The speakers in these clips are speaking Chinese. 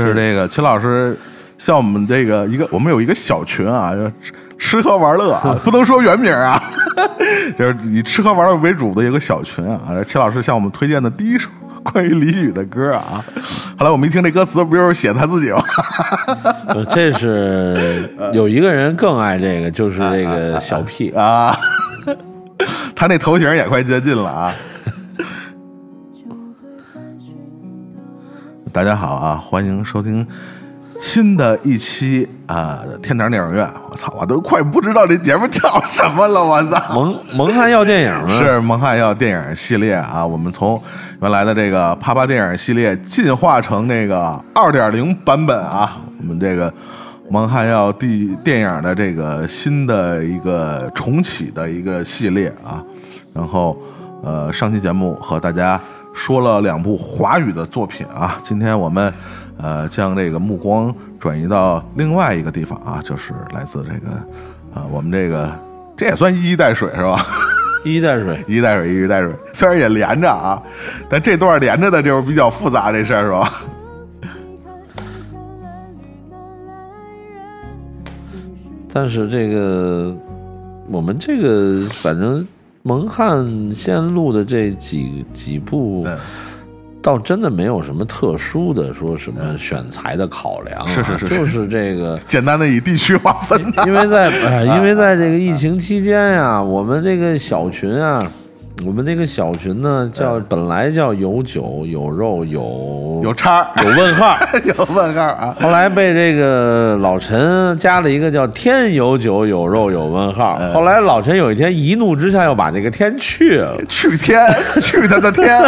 这是这个秦老师，像我们这个一个，我们有一个小群啊，吃吃喝玩乐啊，不能说原名啊，就是以吃喝玩乐为主的一个小群啊。秦老师向我们推荐的第一首 关于李宇的歌啊，后来我们一听这歌词，不就是写他自己吗？这是有一个人更爱这个，就是这个小 P 啊，他那头型也快接近了啊。大家好啊，欢迎收听新的一期啊天堂电影院。我操，我都快不知道这节目叫什么了。我操，蒙蒙汉要电影是蒙汉要电影系列啊。我们从原来的这个啪啪电影系列进化成这个二点零版本啊。我们这个蒙汉要第电影的这个新的一个重启的一个系列啊。然后呃，上期节目和大家。说了两部华语的作品啊，今天我们呃将这个目光转移到另外一个地方啊，就是来自这个啊我们这个这也算一衣带水是吧？一衣带水，一衣带水，一衣带水，虽然也连着啊，但这段连着的就是比较复杂这事儿是吧？但是这个我们这个反正。蒙汉线路的这几几部，倒真的没有什么特殊的，说什么选材的考量，是是是，就是这个简单的以地区划分。因为在 因为在这个疫情期间呀，我们这个小群啊。我们那个小群呢，叫本来叫有酒有肉有有叉有问号。有问号啊，后来被这个老陈加了一个叫天有酒有肉有问号。后来老陈有一天一怒之下要把那个天去了，去天去他的天。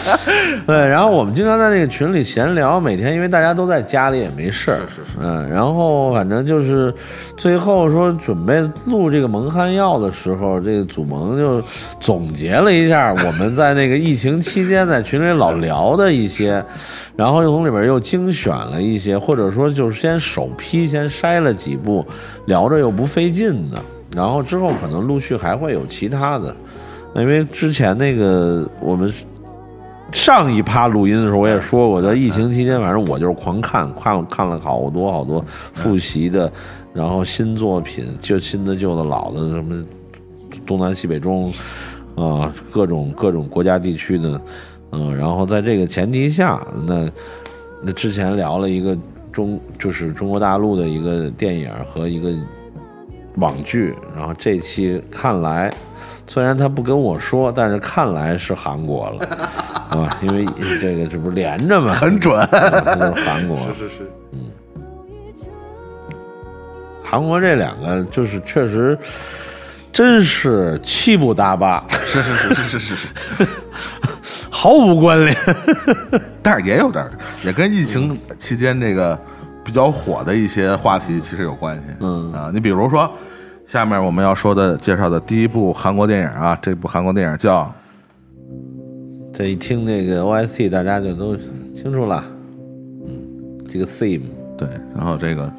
对，然后我们经常在那个群里闲聊，每天因为大家都在家里也没事儿，是是是，嗯，然后反正就是最后说准备录这个蒙汗药的时候，这个祖蒙就总结。连了一下，我们在那个疫情期间在群里老聊的一些，然后又从里边又精选了一些，或者说就是先首批先筛了几部，聊着又不费劲的，然后之后可能陆续还会有其他的，因为之前那个我们上一趴录音的时候我也说过，在疫情期间反正我就是狂看，看了看了好多好多复习的，然后新作品，就新的旧的老的什么东南西北中。啊，各种各种国家地区的，嗯，然后在这个前提下，那那之前聊了一个中，就是中国大陆的一个电影和一个网剧，然后这期看来，虽然他不跟我说，但是看来是韩国了，啊，因为这个这不连着吗？很准，就是韩国，是是是，嗯，韩国这两个就是确实。真是七不搭八，是是是是是是是，毫无关联，但是也有点，也跟疫情期间这个比较火的一些话题其实有关系。嗯啊，你比如说，下面我们要说的介绍的第一部韩国电影啊，这部韩国电影叫，这一听这个 OST 大家就都清楚了。嗯，这个 theme 对，然后这个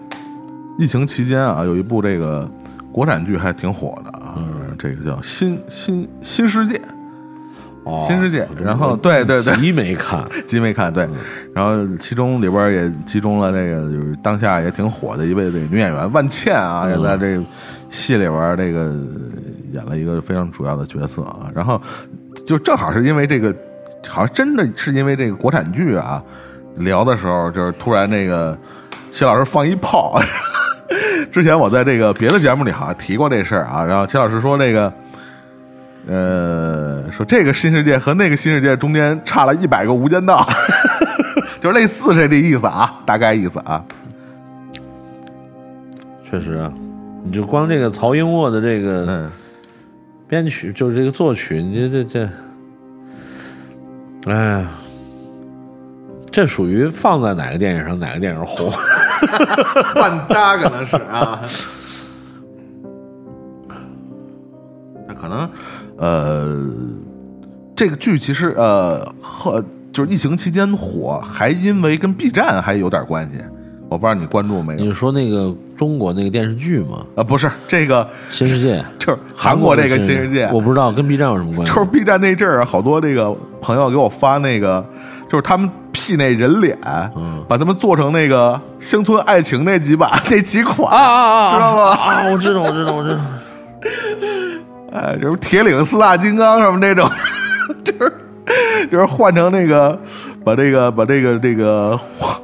疫情期间啊，有一部这个。国产剧还挺火的啊，这个叫《新新新世界》，哦新世界。然后对对对，集没看，集没看。对，然后其中里边也集中了这个就是当下也挺火的一位这女演员万茜啊，也在这戏里边这个演了一个非常主要的角色啊。然后就正好是因为这个，好像真的是因为这个国产剧啊，聊的时候就是突然那个齐老师放一炮。之前我在这个别的节目里好像提过这事儿啊，然后钱老师说那个，呃，说这个新世界和那个新世界中间差了一百个无间道，就类似这这意思啊，大概意思啊。确实啊，你就光这个曹英沃的这个编曲，就是这个作曲，你这这这，哎呀，这属于放在哪个电影上，哪个电影红。万搭可能是啊，那可能呃，这个剧其实呃和就是疫情期间火，还因为跟 B 站还有点关系。我不知道你关注没有？你说那个中国那个电视剧吗？啊，不是这个新世界，就是韩国这个新世界。我不知道跟 B 站有什么关系。就是 B 站那阵儿，好多这个朋友给我发那个，就是他们。P 那人脸，把他们做成那个乡村爱情那几把 那几款啊啊啊！知道吗？啊，我知道，我知道，我知道。哎，就是铁岭四大金刚什么那种，就是就是换成那个，把这个把这个这个黄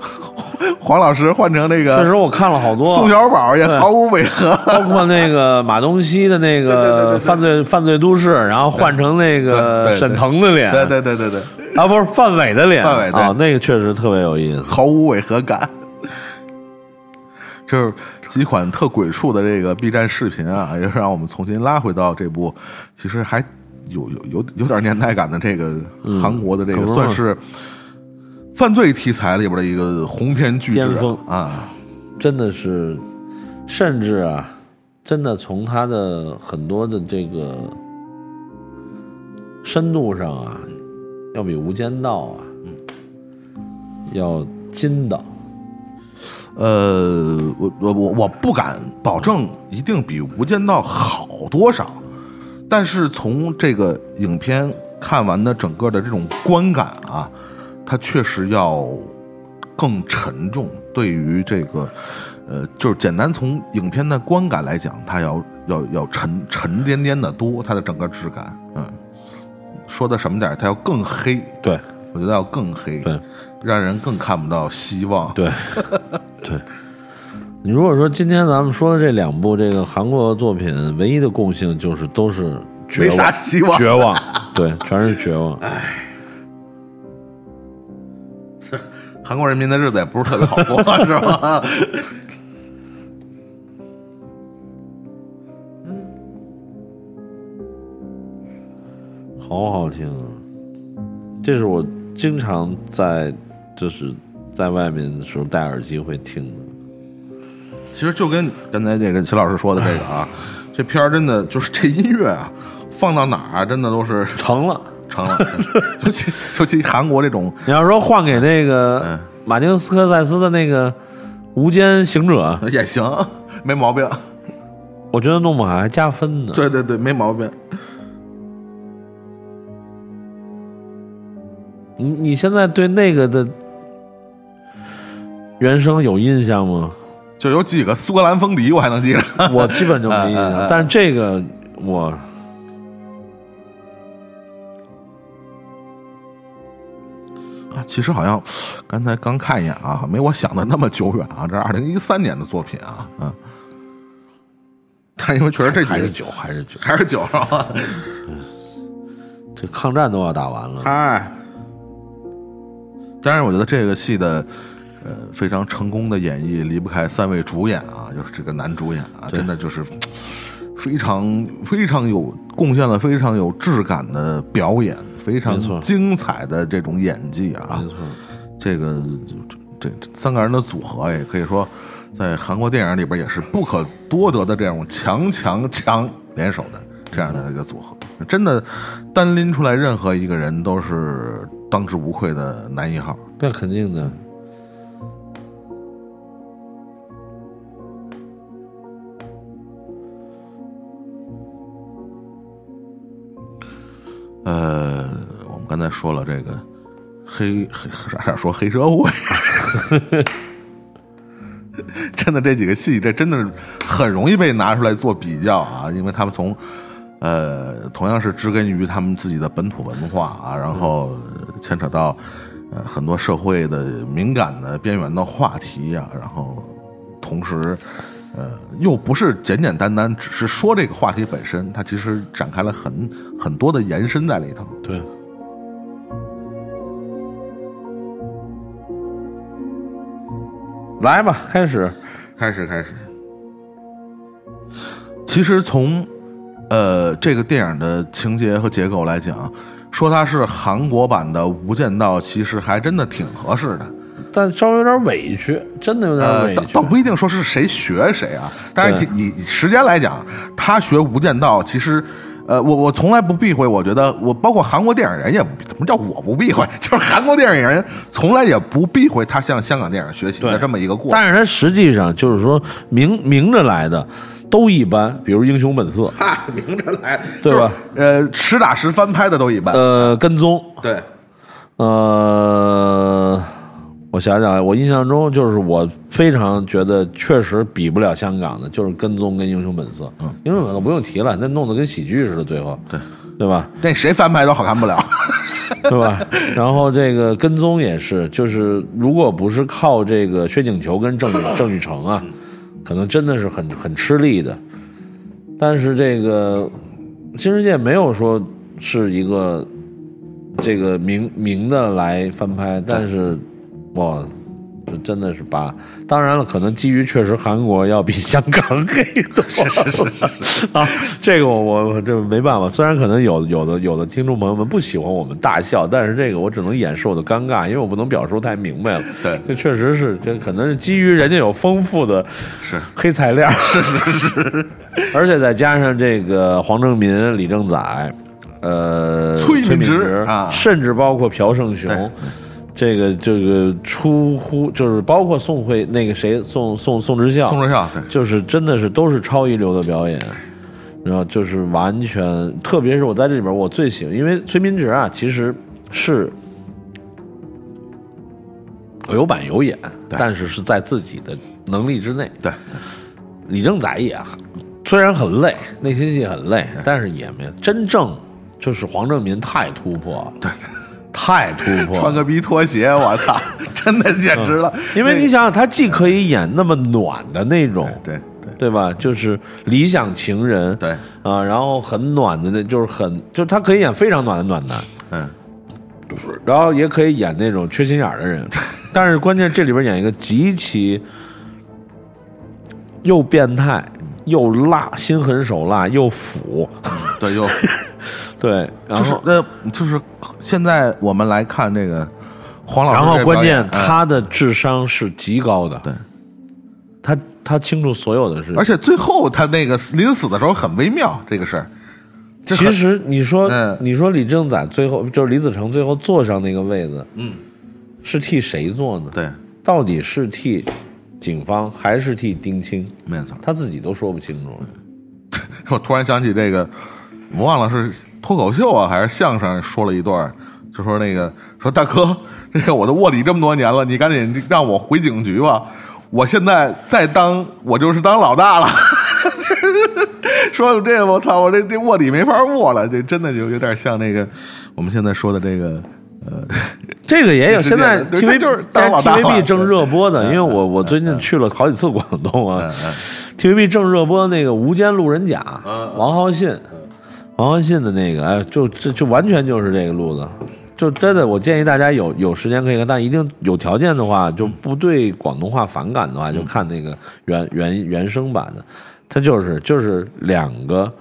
黄老师换成那个确实，我看了好多，宋小宝，也毫无违和。包括那个马东锡的那个犯罪犯罪都市，然后换成那个沈腾的脸，对对对对对，啊，不是范伟的脸，范伟对啊，那个确实特别有意思。毫无违和感。就是几款特鬼畜的这个 B 站视频啊，也让我们重新拉回到这部其实还有有有有点年代感的这个韩国的这个算是犯罪题材里边的一个鸿篇巨制巅峰啊。真的是，甚至啊，真的从他的很多的这个深度上啊，要比《无间道》啊，嗯要筋道。呃，我我我我不敢保证一定比《无间道》好多少，但是从这个影片看完的整个的这种观感啊，它确实要更沉重。对于这个，呃，就是简单从影片的观感来讲，它要要要沉沉甸甸的多，它的整个质感，嗯，说的什么点儿，它要更黑，对。我觉得要更黑，对，让人更看不到希望，对。对。你如果说今天咱们说的这两部这个韩国作品，唯一的共性就是都是绝没望，啥希望，绝望，对，全是绝望。韩国人民的日子也不是特别好过，是吧？好好听啊！这是我经常在就是在外面的时候戴耳机会听的。其实就跟刚才这个齐老师说的这个啊，这片儿真的就是这音乐啊，放到哪儿真的都是成了，成了。尤其尤其韩国这种，你要说换给那个嗯马丁斯科塞斯的那个《无间行者》，也行，没毛病。我觉得弄不好还加分呢。对对对，没毛病。你你现在对那个的原声有印象吗？就有几个苏格兰风笛，我还能记着。我基本就没印嗯嗯 嗯，象但是这个我啊其实好像刚才刚看一眼啊，没我想的那么久远啊，这是二零一三年的作品啊，嗯。但因为确实这几个还是酒，还是酒，还是酒是吧？这抗战都要打完了。嗨，当然，我觉得这个戏的呃非常成功的演绎离不开三位主演啊，就是这个男主演啊，真的就是非常非常有贡献了非常有质感的表演，非常精彩的这种演技啊。没，错，这个这这三个人的组合也可以说在韩国电影里边也是不可多得的这种强强强联手的这样的一个组合，真的单拎出来任何一个人都是当之无愧的男一号。那肯定的。呃，我们刚才说了这个黑黑啥啥说黑社会，真的这几个戏，这真的是很容易被拿出来做比较啊，因为他们从呃同样是植根于他们自己的本土文化啊，然后呃牵扯到呃很多社会的敏感的边缘的话题啊，然后同时。呃，又不是简简单单只是说这个话题本身，它其实展开了很很多的延伸在里头。对，来吧，开始。开始，开始。其实从呃这个电影的情节和结构来讲，说它是韩国版的《无间道》，其实还真的挺合适的。但稍微有点委屈，真的有点呃，委屈。倒倒不一定说是谁学谁啊，但是对你你时间来讲，他学《无间道》，其实。呃，我我从来不避讳，我觉得我包括韩国电影人也怎么叫我不避讳？就是韩国电影人从来也不避讳他向香港电影学习的这么一个过程。但是他实际上就是说明明着来的都一般，比如《英雄本色》，哈，明着来，对吧？呃，实打实翻拍的都一般。呃，跟踪，对，呃，我想想，我印象中就是我非常觉得确实比不了香港的，就是跟踪跟英雄本色。嗯，英雄本色不用提了，那弄得跟喜剧似的，最后对对吧？这谁翻拍都好看不了。对吧？然后这个跟踪也是，就是如果不是靠这个薛景求跟郑郑雨成啊，可能真的是很很吃力的。但是这个新世界没有说是一个这个明明的来翻拍，但是哇，这真的是八，当然了，可能基于确实韩国要比香港黑多 了 啊，这个我我我这没办法。虽然可能有有的有的听众朋友们不喜欢我们大笑，但是这个我只能掩饰我的尴尬，因为我不能表述太明白了。对这确实是，这可能是基于人家有丰富的是黑材料，是是是，而且再加上这个黄正民、李正宰，呃，崔敏敏植啊甚至包括朴胜雄对。这个这个出乎就是包括宋慧那个谁宋宋宋智孝，宋智孝对，就是真的是都是超一流的表演，然后就是完全，特别是我在这里边我最喜欢，因为崔民植啊其实是有板有眼，对。但是是在自己的能力之内。对李正宰也虽然很累，内心戏很累，但是也没真正就是黄正民太突破了，对，太突破了，穿个逼拖鞋，我操，真的简直了。因为你想想，他既可以演那么暖的那种，对对对。吧？就是理想情人，对，啊，然后很暖的那，就是很，就是他可以演非常暖的暖男，嗯，然后也可以演那种缺心眼儿的人，但是关键这里边演一个极其又变态又辣、心狠手辣又腐，对，又 对，然后就是呃，就是现在我们来看这个黄老师然后关键哎他的智商是极高的，对，他他清楚所有的事情而。且最后他那个临死的时候很微妙，这个事儿。这很其实你说，嗯你说李正宰最后就是李子成最后坐上那个位子，嗯，是替谁坐呢？对，到底是替警方还是替丁青？没错。他自己都说不清楚。我突然想起这个，我忘了是脱口秀啊还是相声说了一段，就说那个说大哥，这个我都卧底这么多年了，你赶紧让我回警局吧，我现在再当我就是当老大了。说这个我操，我这这卧底没法卧了，这真的就有点像那个我们现在说的这个呃，这个也有，现在 TV 就是当老大了。TVB 正热播的，因为我我最近去了好几次广东啊，TVB 正热播那个《无间路人甲》，嗯。王浩信，王文信的那个，哎，就这就完全就是这个路子。就真的，我建议大家有有时间可以看，但一定有条件的话，就不对广东话反感的话，就看那个原原原声版的。它就是就是两个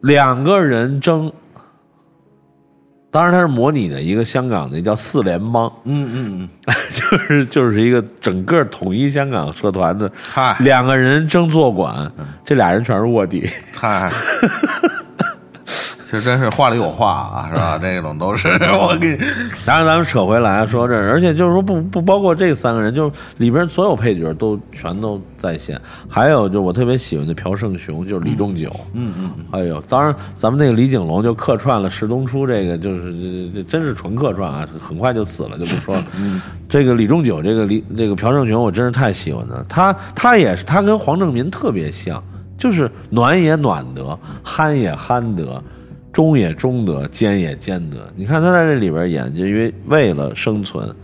两个人争，当然它是模拟的一个香港的叫四联帮，嗯嗯嗯，就是就是一个整个统一香港社团的嗨两个人争坐馆，这俩人全是卧底。嗨。这真是话里有话啊，是吧？这种都是 我给你当然，咱们扯回来说这，而且就是说不不包括这三个人，就是里边所有配角都全都在线。还有就我特别喜欢的朴胜雄，就是李仲九，嗯嗯嗯，哎呦，当然咱们那个李景龙就客串了石东初，这个就是这这真是纯客串啊，很快就死了，就不说了。这个李仲九，这个李这个朴胜雄，我真是太喜欢他，他他也是他跟黄正民特别像，就是暖也暖得，憨也憨得。忠也忠德，奸也奸德。你看他在这里边演，就因为为了生存，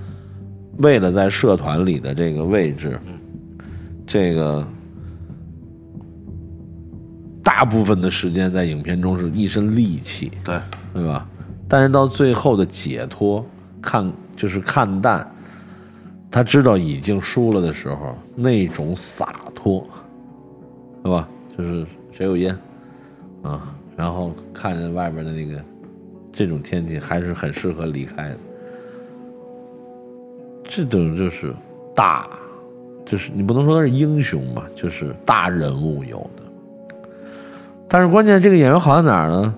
为了在社团里的这个位置，这个大部分的时间在影片中是一身戾气，对，对吧？但是到最后的解脱，看就是看淡，他知道已经输了的时候，那种洒脱，对吧？就是谁有烟啊，然后看着外边的那个这种天气，还是很适合离开的。这种就是大，就是你不能说他是英雄吧，就是大人物有的。但是关键这个演员好在哪儿呢？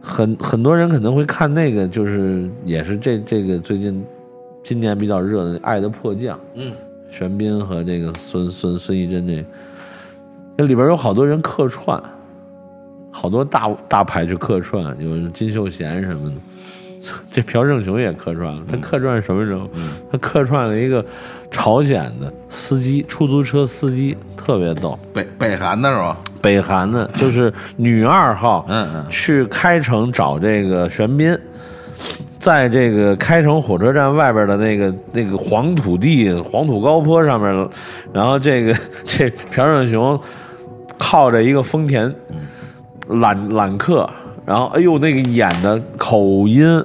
很很多人可能会看那个，就是也是这这个最近今年比较热的《爱的迫降》，嗯，玄彬和这个孙孙孙艺珍这，那里边有好多人客串，好多大大牌去客串，有金秀贤什么的，这朴正雄也客串了，他客串什么人物？他客串了一个朝鲜的司机，出租车司机，特别逗。北北韩的是吧？北韩的，就是女二号，嗯嗯去开城找这个玄彬，在这个开城火车站外边的那个那个黄土地、黄土高坡上面，然后这个这朴正雄靠着一个丰田揽揽客，然后哎呦那个演的口音、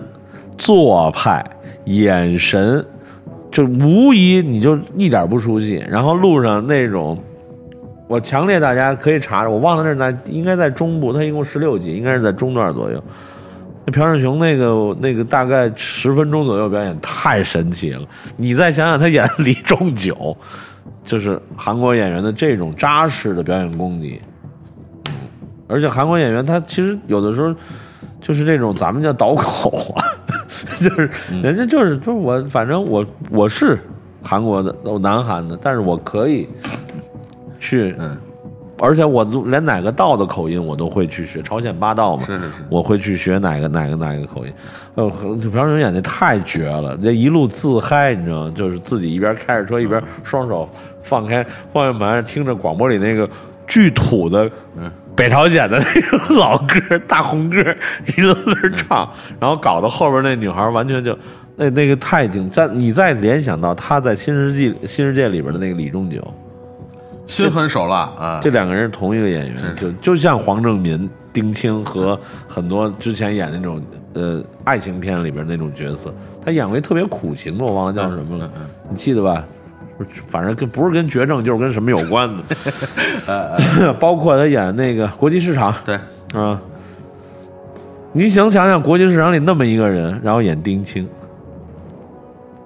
做派、眼神，就无疑你就一点不出戏。然后路上那种。我强烈大家可以查查，我忘了那是在应该在中部，它一共十六集，应该是在中段左右。那朴正雄那个那个大概十分钟左右表演太神奇了，你再想想他演李仲九，就是韩国演员的这种扎实的表演功底。嗯，而且韩国演员他其实有的时候就是这种咱们叫倒口啊，就是人家就是就是我反正我我是韩国的，我南韩的，但是我可以。去，嗯，而且我都连哪个道的口音我都会去学，朝鲜八道嘛，是是是，我会去学哪个哪个哪个口音。呃，朴正雄演的太绝了，这一路自嗨，你知道吗？就是自己一边开着车一边双手放开方向盘，听着广播里那个巨土的北朝鲜的那个老歌大红歌，一个个唱，然后搞得后边那女孩完全就那那个太精，在你再联想到他在新世纪新世界里边的那个李仲九。心狠手辣啊！这两个人是同一个演员，就就像黄正民、丁青和很多之前演那种呃爱情片里边那种角色，他演过一特别苦情的，我忘了叫什么了，你记得吧？反正跟不是跟绝症，就是跟什么有关的。包括他演那个国际市场，对啊，你想想想国际市场里那么一个人，然后演丁青。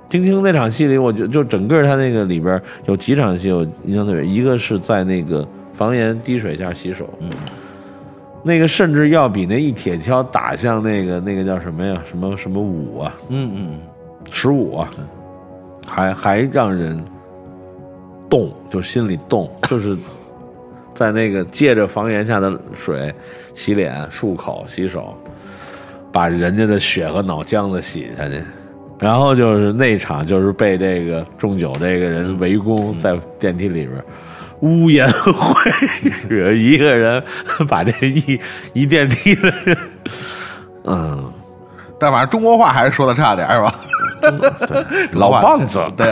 丁青那场戏里，我就就整个他那个里边有几场戏我印象特别，一个是在那个房檐滴水下洗手，嗯，那个甚至要比那一铁锹打向那个那个叫什么呀？什么什么五啊？嗯嗯，十五啊，还还让人动，就心里动，就是在那个借着房檐下的水洗脸、漱口、洗手，把人家的血和脑浆子洗下去。然后就是那场，就是被这个中九这个人围攻在电梯里边，污言秽语，一个人把这一一电梯的人，嗯，但反正中国话还是说的差点，是吧？老棒子，对。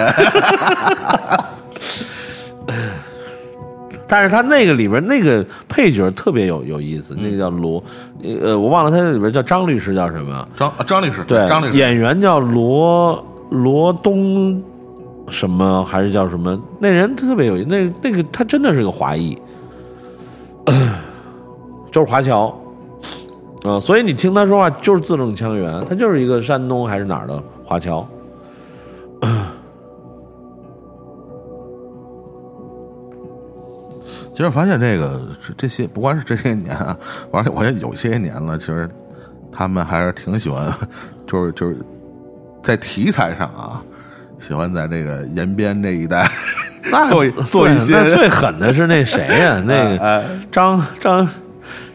但是他那个里边那个配角特别有有意思，那个叫罗，呃，我忘了他那里边叫张律师叫什么？张张律师，对，张律师。演员叫罗罗东什么还是叫什么？那人特别有意那那个他真的是个华裔，就是华侨，啊，所以你听他说话就是字正腔圆，他就是一个山东还是哪儿的华侨。其实发现这个这些，不光是这些年啊，而且我也有些年了。其实他们还是挺喜欢，就是就是在题材上啊，喜欢在这个延边这一带做 做一些。那最狠的是那谁呀？那个张张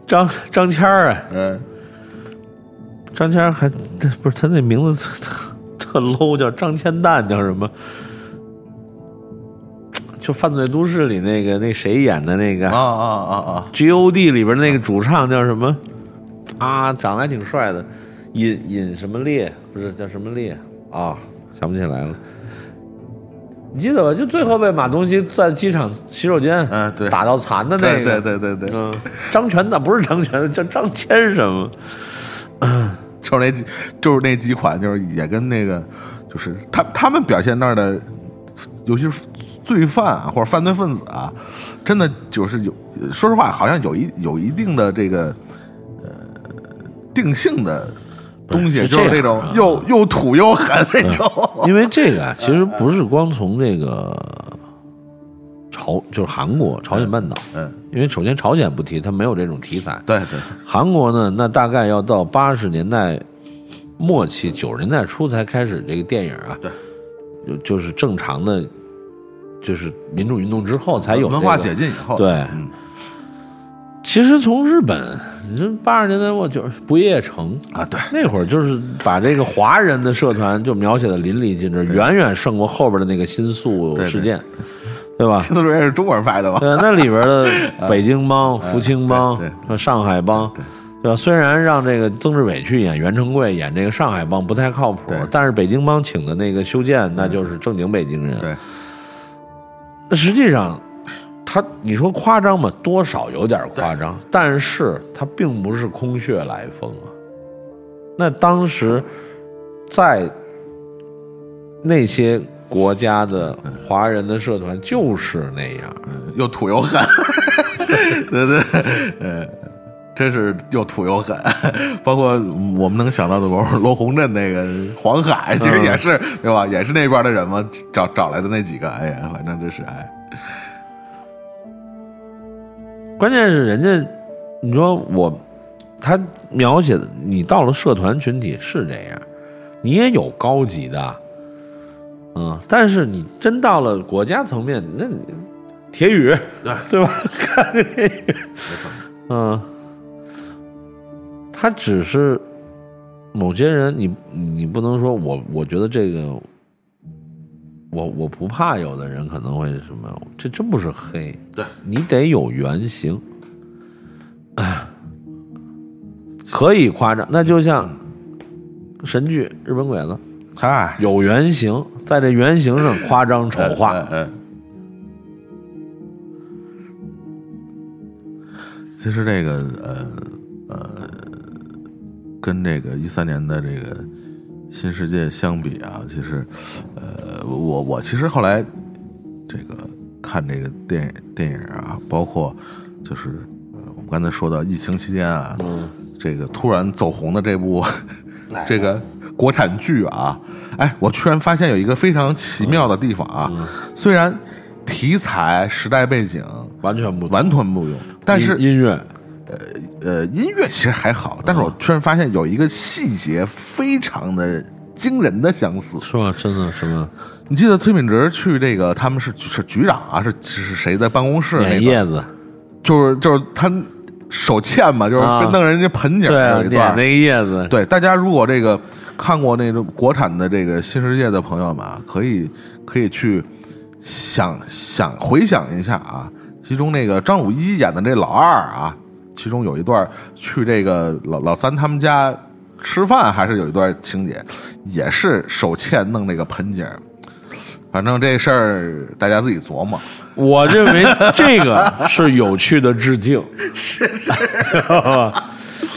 张张谦儿啊，嗯，张谦还不是他那名字特特 low，叫张千蛋，叫什么？就《犯罪都市》里那个那谁演的那个啊啊啊啊，G O D 里边那个主唱叫什么？啊，长得还挺帅的，尹尹什么烈？不是叫什么烈啊？想不起来了。你记得吧？就最后被马东锡在机场洗手间，嗯，对，打到残的那个，对对对对，嗯，张全的不是张全，叫张谦什么？就是那，就是那几款，就是也跟那个，就是他他们表现那儿的。尤其是罪犯啊，或者犯罪分子啊，真的就是有，说实话，好像有一有一定的这个呃定性的东西，就是那种又又土又狠那种。因为这个啊，其实不是光从这个朝，就是韩国朝鲜半岛，嗯，因为首先朝鲜不提，它没有这种题材。对对。韩国呢，那大概要到八十年代末期、九十年代初才开始这个电影啊。对。就就是正常的，就是民主运动之后才有文化解禁以后，对。其实从日本，你说八十年代末就是不夜城啊，对，那会儿就是把这个华人的社团就描写的淋漓尽致，远远胜过后边的那个新宿事件，对吧？新宿事件是中国人拍的吧？对，那里边的 北京帮、福清帮和上海帮，对吧？虽然让这个曾志伟去演袁成贵演这个上海帮不太靠谱，但是北京帮请的那个修建，那就是正经北京人。对，那实际上。他，你说夸张吗？多少有点夸张，但是他并不是空穴来风啊。那当时在那些国家的华人的社团就是那样，又土又狠，对对，呃，真是又土又狠。包括我们能想到的，包括罗洪镇那个黄海，其实也是对吧？也是那边的人嘛，找找来的那几个，哎呀，反正这是哎。关键是人家，你说我，他描写的你到了社团群体是这样，你也有高级的，嗯，但是你真到了国家层面，那铁宇对对吧？嗯，他只是某些人，你你不能说我，我觉得这个，我我不怕有的人可能会什么，这真不是黑。对。你得有原型，可以夸张，那就像神剧《日本鬼子》，嗨，有原型，在这原型上夸张丑化。嗯，其实这个呃呃，跟这个一三年的这个新世界相比啊，其实呃，我我其实后来这个。看这个电影电影啊，包括就是我们刚才说到疫情期间啊，这个突然走红的这部这个国产剧啊，哎，我突然发现有一个非常奇妙的地方啊，虽然题材、时代背景完全不完全不用，但是音乐，呃呃，音乐其实还好，但是我突然发现有一个细节非常的惊人的相似，是吗？真的是吗？你记得崔敏植去这个他们是是局长啊，是是谁在办公室？点叶子，就是就是他手欠嘛，就是分弄人家盆景有一段那个叶子。对，大家如果这个看过那种国产的这个新世界的朋友们啊，可以可以去想想回想一下啊，其中那个张鲁一演的这老二啊，其中有一段去这个老老三他们家吃饭，还是有一段情节，也是手欠弄那个盆景。反正这事儿大家自己琢磨。我认为这个是有趣的致敬，是，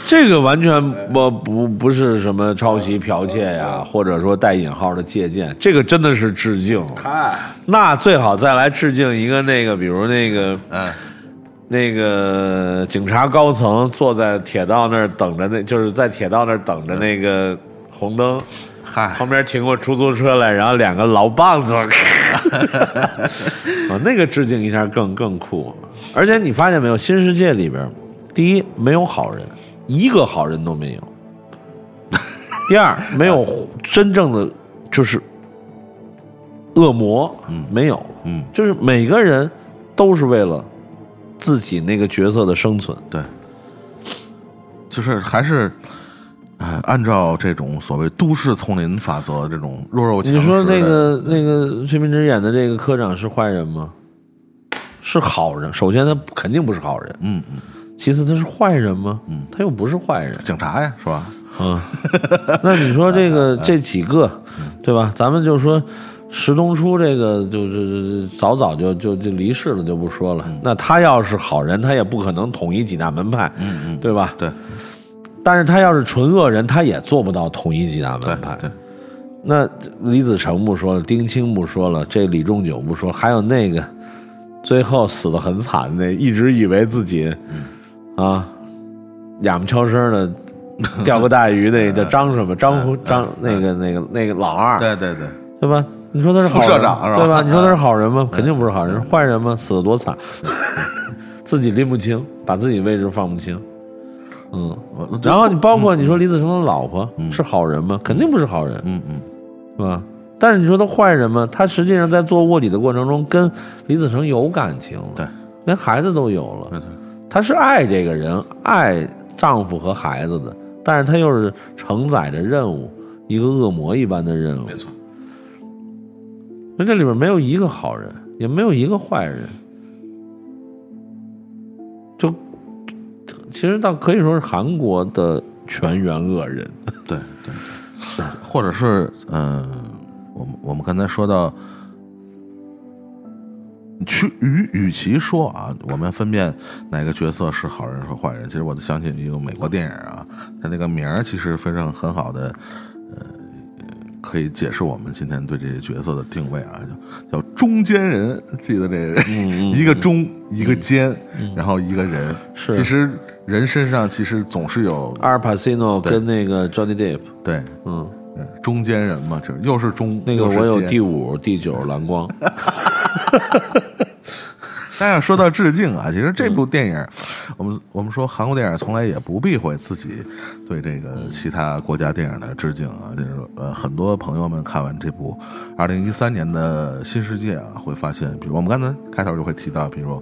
这个完全不不不是什么抄袭剽窃呀，或者说带引号的借鉴，这个真的是致敬。那最好再来致敬一个那个，比如那个，嗯，那个警察高层坐在铁道那儿等着，那就是在铁道那儿等着那个红灯。嗨，旁边停过出租车来，然后两个老棒子，啊，那个致敬一下更更酷。而且你发现没有，新世界里边，第一没有好人，一个好人都没有；第二没有真正的就是恶魔，嗯，没有，嗯，就是每个人都是为了自己那个角色的生存，对，就是还是。哎，按照这种所谓都市丛林法则，这种弱肉强食。你说那个那个崔明植演的这个科长是坏人吗？是好人。首先，他肯定不是好人。嗯嗯。其次，他是坏人吗？嗯，他又不是坏人。警察呀，是吧？嗯。那你说这个这几个，对吧？咱们就说石东初这个，就是早早就就就离世了，就不说了。那他要是好人，他也不可能统一几大门派。嗯嗯，对吧？对。但是他要是纯恶人，他也做不到统一几大门派。那李子成不说了，丁青不说了，这李仲九不说，还有那个最后死的很惨的，一直以为自己啊哑巴悄声的钓个大鱼，那 叫张什么张张那个那个那个老二，对对对，对吧？你说他是副社长是吧对吧？你说他是好人吗？肯定不是好人，坏人吗？死的多惨，自己拎不清，把自己位置放不清。嗯，然后你包括你说李子成的老婆是好人吗？肯定不是好人，嗯嗯，是吧？但是你说他坏人吗？他实际上在做卧底的过程中跟李子成有感情，对，连孩子都有了。他是爱这个人，爱丈夫和孩子的，但是他又是承载着任务，一个恶魔一般的任务。没错，那这里边没有一个好人，也没有一个坏人，就其实倒可以说是韩国的全员恶人。对对，或者是嗯、我们我们刚才说到，去与与其说啊，我们分辨哪个角色是好人和坏人，其实我就想起一个美国电影啊，它那个名儿其实非常很好的，可以解释我们今天对这些角色的定位啊，叫叫中间人，记得这个，一个中一个间，然后一个人，是。其实人身上其实总是有阿尔帕西诺跟那个 Johnny Depp，对。嗯，嗯中间人嘛，就是又是中那个我有第五、第九蓝光。但是说到致敬啊，其实这嗯。部电影，我们我们说韩国电影从来也不避讳自己对这个其他国家电影的致敬啊，就是呃很多朋友们看完这部二零一三年的新世界啊，会发现，比如我们刚才开头就会提到，比如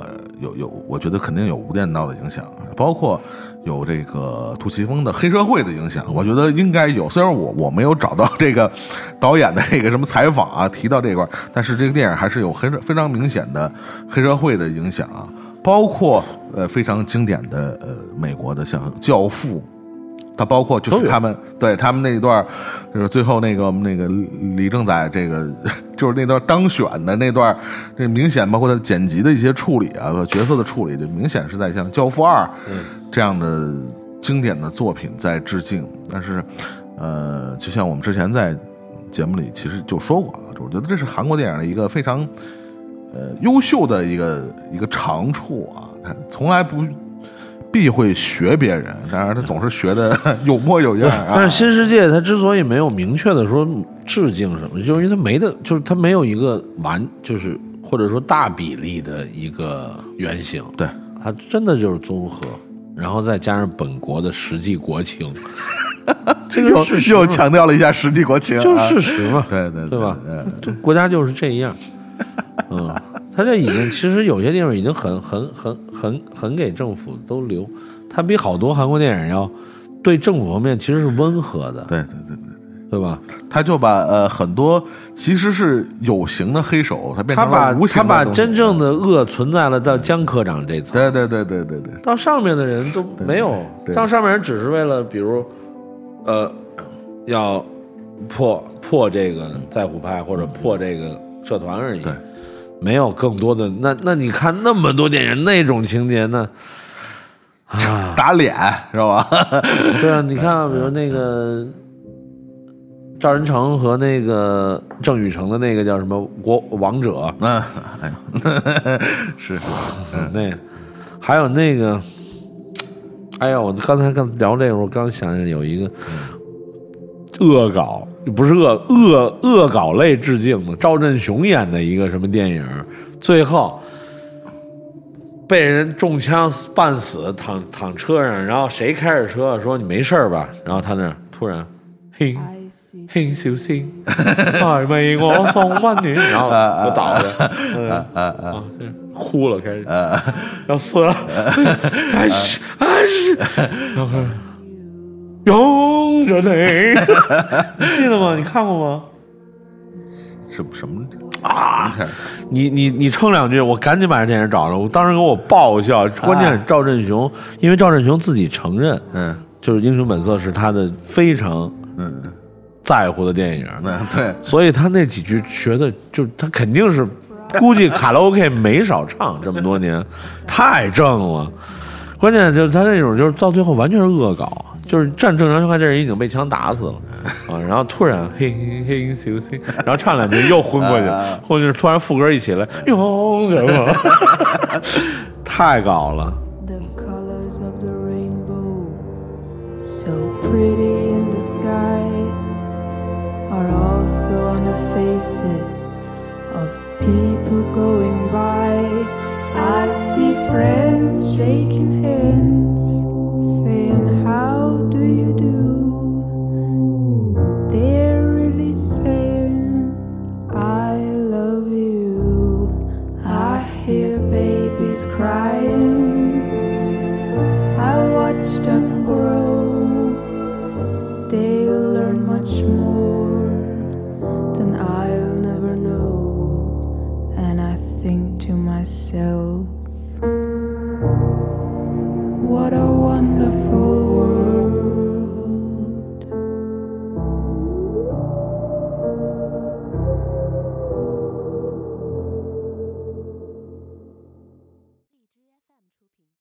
呃有有，我觉得肯定有无间道的影响，包括有这个杜琪峰的黑社会的影响，我觉得应该有。虽然我我没有找到这个导演的这个什么采访啊，提到这块儿，但是这个电影还是有很非常明显的黑社会的影响啊，包括呃非常经典的呃美国的像《教父》。它包括就是他们对他们那一段，就是最后那个那个李正宰这个，就是那段当选的那段儿，这明显包括他剪辑的一些处理啊，角色的处理，就明显是在向《教父二》这样的经典的作品在致敬。但是，呃，就像我们之前在节目里其实就说过啊，我觉得这是韩国电影的一个非常呃优秀的一个一个长处啊，他从来不。避讳学别人，当然他总是学的 有模有样啊。但是新世界它之所以没有明确的说致敬什么，就是因为它没的，就是它没有一个完，就是或者说大比例的一个原型，对，它真的就是综合，然后再加上本国的实际国情，这个又又强调了一下实际国情啊，就是事实嘛，对对对吧对这国家就是这样，嗯，他这已经其实有些地方已经很很很很很给政府都留，他比好多韩国电影要对政府方面其实是温和的，对对对对，对吧？他就把呃很多其实是有形的黑手，他把成了无形他把真正的恶存在了到江科长这层，对对对对对对。到上面的人都没有，对到上面人只是为了比如呃要破破这个在虎派或者破这个社团而已，对，没有更多的那那你看那么多电影那种情节呢？啊，打脸知道吧？对啊，你看啊，比如那个赵仁成和那个郑宇成的那个叫什么国王者，嗯，哎呀，是嗯，那个还有那个，哎呀，我刚才刚聊这个，我刚想起有一个恶搞，不是恶恶恶搞类致敬的，赵振雄演的一个什么电影，最后被人中枪半死，躺躺车上，然后谁开着车说你没事儿吧？然后他那突然，嘿。輕小心，係咪我送温暖？然 後我倒了，嗯啊，哭了，开始要死了，哎是哎是，然後開始擁着你，你記得吗？你看过吗？什么什么啊？你你你撑两句，我赶紧把这电影找着。我当时给我爆笑，關鍵是趙振雄，因为赵振雄自己承认，嗯就是《英雄本色》是他的非常嗯在乎的电影。嗯，对，所以他那几句学的，就他肯定是，估计卡拉 OK 没少唱，这么多年，太正了。关键就是他那种，就是到最后完全是恶搞，就是站正常情况，这人已经被枪打死了啊，然后突然嘿嘿嘿咻咻，然后唱两句又昏过去，或者是突然副歌一起来，哟什么，太搞了。The colors of the rainbow, so pretty in the sky, are also on the faces of people